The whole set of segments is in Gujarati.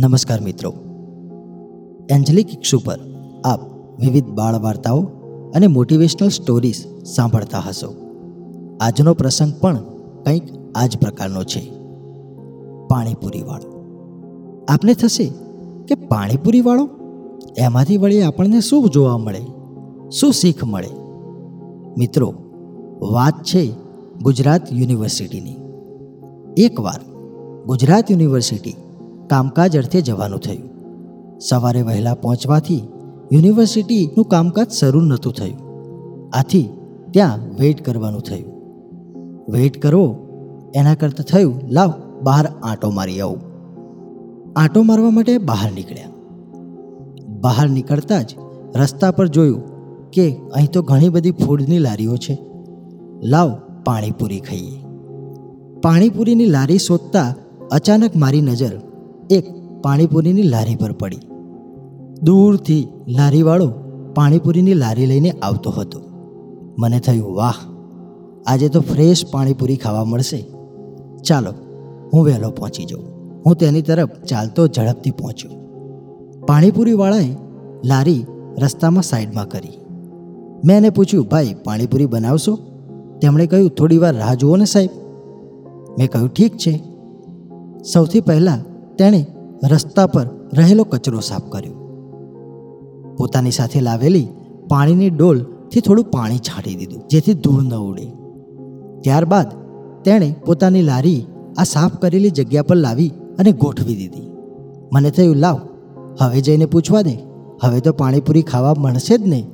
નમસ્કાર મિત્રો. એન્જલિક ઇક્ષુ પર આપ વિવિધ બાળ વાર્તાઓ અને મોટિવેશનલ સ્ટોરીઝ સાંભળતા હશો. આજનો પ્રસંગ પણ કંઈક આ જ પ્રકારનો છે. પાણીપુરીવાળો આપને થશે કે પાણીપુરીવાળો એમાંથી વળી આપણને શું જોવા મળે? શું શીખ મળે? મિત્રો, વાત છે ગુજરાત યુનિવર્સિટીની. એકવાર ગુજરાત યુનિવર્સિટી કામકાજ અર્થે જવાનું થયું. સવારે વહેલા પહોંચવાથી યુનિવર્સિટીનું કામકાજ શરૂ નહોતું થયું. આથી ત્યાં વેઇટ કરવાનું થયું. વેઇટ કરવો એના કરતાં થયું, લાવ, બહાર આંટો મારી આવું. આંટો મારવા માટે બહાર નીકળ્યા. બહાર નીકળતા જ રસ્તા પર જોયું કે અહીં તો ઘણી બધી ફૂડની લારીઓ છે. લાવ, પાણીપુરી ખાઈએ. પાણીપુરીની લારી શોધતા અચાનક મારી નજર એક પાણીપુરીની લારી પર પડી. દૂરથી લારીવાળો પાણીપુરીની લારી લઈને આવતો હતો. મને થયું, વાહ, આજે તો ફ્રેશ પાણીપુરી ખાવા મળશે. ચાલો, હું વહેલો પહોંચી જાઉં. હું તેની તરફ ચાલતો ઝડપથી પહોંચ્યો. પાણીપુરીવાળાએ લારી રસ્તામાં સાઈડમાં કરી. મેં એને પૂછ્યું, ભાઈ, પાણીપુરી બનાવશો? તેમણે કહ્યું થોડી વાર રાહ જુઓ ને સાહેબ. મેં કહ્યું, ઠીક છે. સૌથી પહેલાં તેણે રસ્તા પર રહેલો કચરો સાફ કર્યો. પોતાની સાથે લાવેલી પાણીની ડોલથી થોડું પાણી છાંટી દીધું, જેથી ધૂળ ન ઉડે. ત્યારબાદ તેણે પોતાની લારી આ સાફ કરેલી જગ્યા પર લાવી અને ગોઠવી દીધી. મને થયું, લાવ, હવે જઈને પૂછવા દે. હવે તો પાણીપુરી ખાવા મળશે જ ને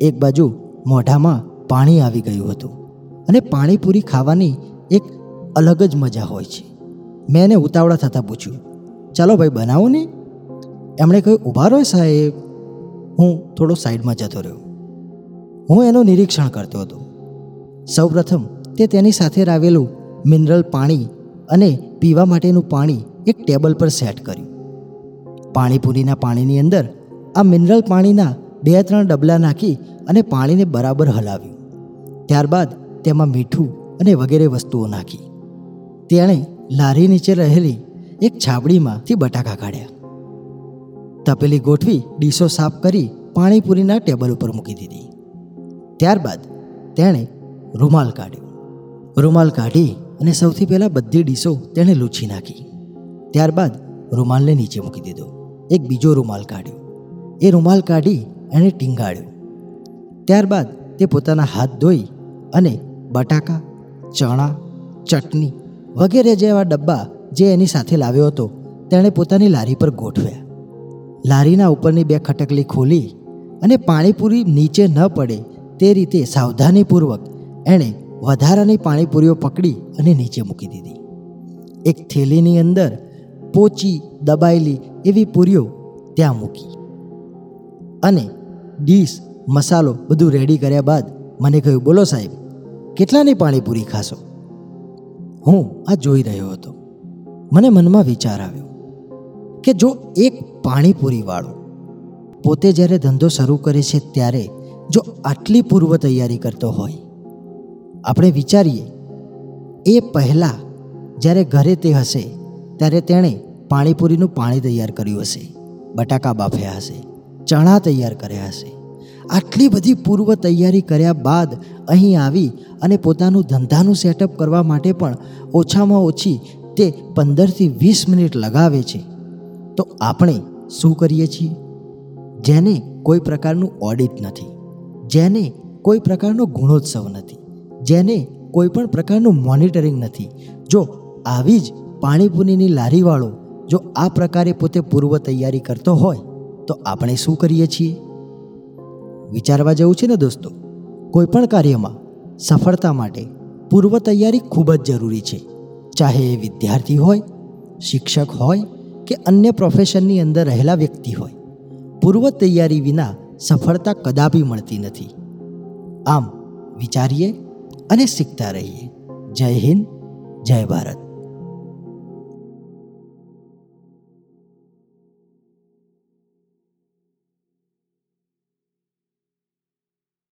એક બાજુ મોઢામાં પાણી આવી ગયું હતું અને પાણીપુરી ખાવાની એક અલગ જ મજા હોય છે. મેં એને ઉતાવળા થતાં પૂછ્યું, ચાલો ભાઈ, બનાવો ને. એમણે કહ્યું ઊભા રહો સાહેબ. હું થોડો સાઈડમાં જતો રહ્યો. હું એનું નિરીક્ષણ કરતો હતો. સૌપ્રથમ તે તેની સાથે રાવેલું મિનરલ પાણી અને પીવા માટેનું પાણી એક ટેબલ પર સેટ કર્યું. પાણીપુરીના પાણીની અંદર આ મિનરલ પાણીના બે ત્રણ ડબલા નાખી અને પાણીને બરાબર હલાવ્યું. ત્યારબાદ તેમાં મીઠું અને વગેરે વસ્તુઓ નાખી. તેણે લારી નીચે રહેલી એક છાબડીમાંથી બટાકા કાઢ્યા. તપેલી ગોઠવી ડીશો સાફ કરી પાણીપુરીના ટેબલ ઉપર મૂકી દીધી. ત્યારબાદ તેણે રૂમાલ કાઢ્યો. રૂમાલ કાઢી અને સૌથી પહેલાં બધી ડીશો તેણે લૂછી નાખી. ત્યારબાદ રૂમાલને નીચે મૂકી દીધો. એક બીજો રૂમાલ કાઢ્યો. એ રૂમાલ કાઢી એણે ટીંગાળ્યો ત્યારબાદ તે પોતાના હાથ ધોઈ અને બટાકા, ચણા, ચટણી વગેરે જેવા ડબ્બા જે એની સાથે લાવ્યો હતો, તેણે પોતાની લારી પર ગોઠવ્યા. લારીના ઉપરની બે ખટકલી ખોલી અને પાણીપુરી નીચે ન પડે તે રીતે સાવધાનીપૂર્વક એણે વધારાની પાણીપુરીઓ પકડી અને નીચે મૂકી દીધી. એક થેલીની અંદર પોચી દબાયેલી એવી પૂરીઓ ત્યાં મૂકી. અને ડીશ, મસાલો બધું રેડી કર્યા બાદ મને કહ્યું, બોલો સાહેબ, કેટલાની પાણીપુરી ખાશો? હું આ જોઈ રહ્યો હતો. મને મનમાં વિચાર આવ્યો કે જો એક પાણીપુરીવાળો પોતે જ્યારે ધંધો શરૂ કરે છે ત્યારે જો આટલી પૂર્વ તૈયારી કરતો હોય, આપણે વિચારીએ, એ પહેલાં જ્યારે ઘરે તે હશે ત્યારે તેણે પાણીપુરીનું પાણી તૈયાર કર્યું હશે, બટાકા બાફ્યા હશે, ચણા તૈયાર કર્યા હશે. આટલી બધી પૂર્વ તૈયારી કર્યા બાદ અહીં આવી અને પોતાનું ધંધાનું સેટઅપ કરવા માટે પણ ઓછામાં ઓછી તે પંદરથી વીસ મિનિટ લગાવે છે. તો આપણે શું કરીએ છીએ? જેને કોઈ પ્રકારનું ઓડિટ નથી, જેને કોઈ પ્રકારનો ગુણોત્સવ નથી, જેને કોઈ પણ પ્રકારનું મોનિટરિંગ નથી. જો આવી જ પાણીપુરીની લારીવાળો જો આ પ્રકારે પોતે પૂર્વ તૈયારી કરતો હોય, તો આપણે શું કરીએ છીએ? વિચારવા જેવું છે ને દોસ્તો? કોઈ પણ કાર્યમાં સફળતા માટે પૂર્વ તૈયારી ખૂબ જ જરૂરી છે. ચાહે એ વિદ્યાર્થી હોય, શિક્ષક હોય કે અન્ય પ્રોફેશનની અંદર રહેલા વ્યક્તિ હોય પૂર્વ તૈયારી વિના સફળતા કદાપી મળતી નથી. આમ વિચારીએ અને શીખતા રહીએ. જય હિન્દ, જય ભારત.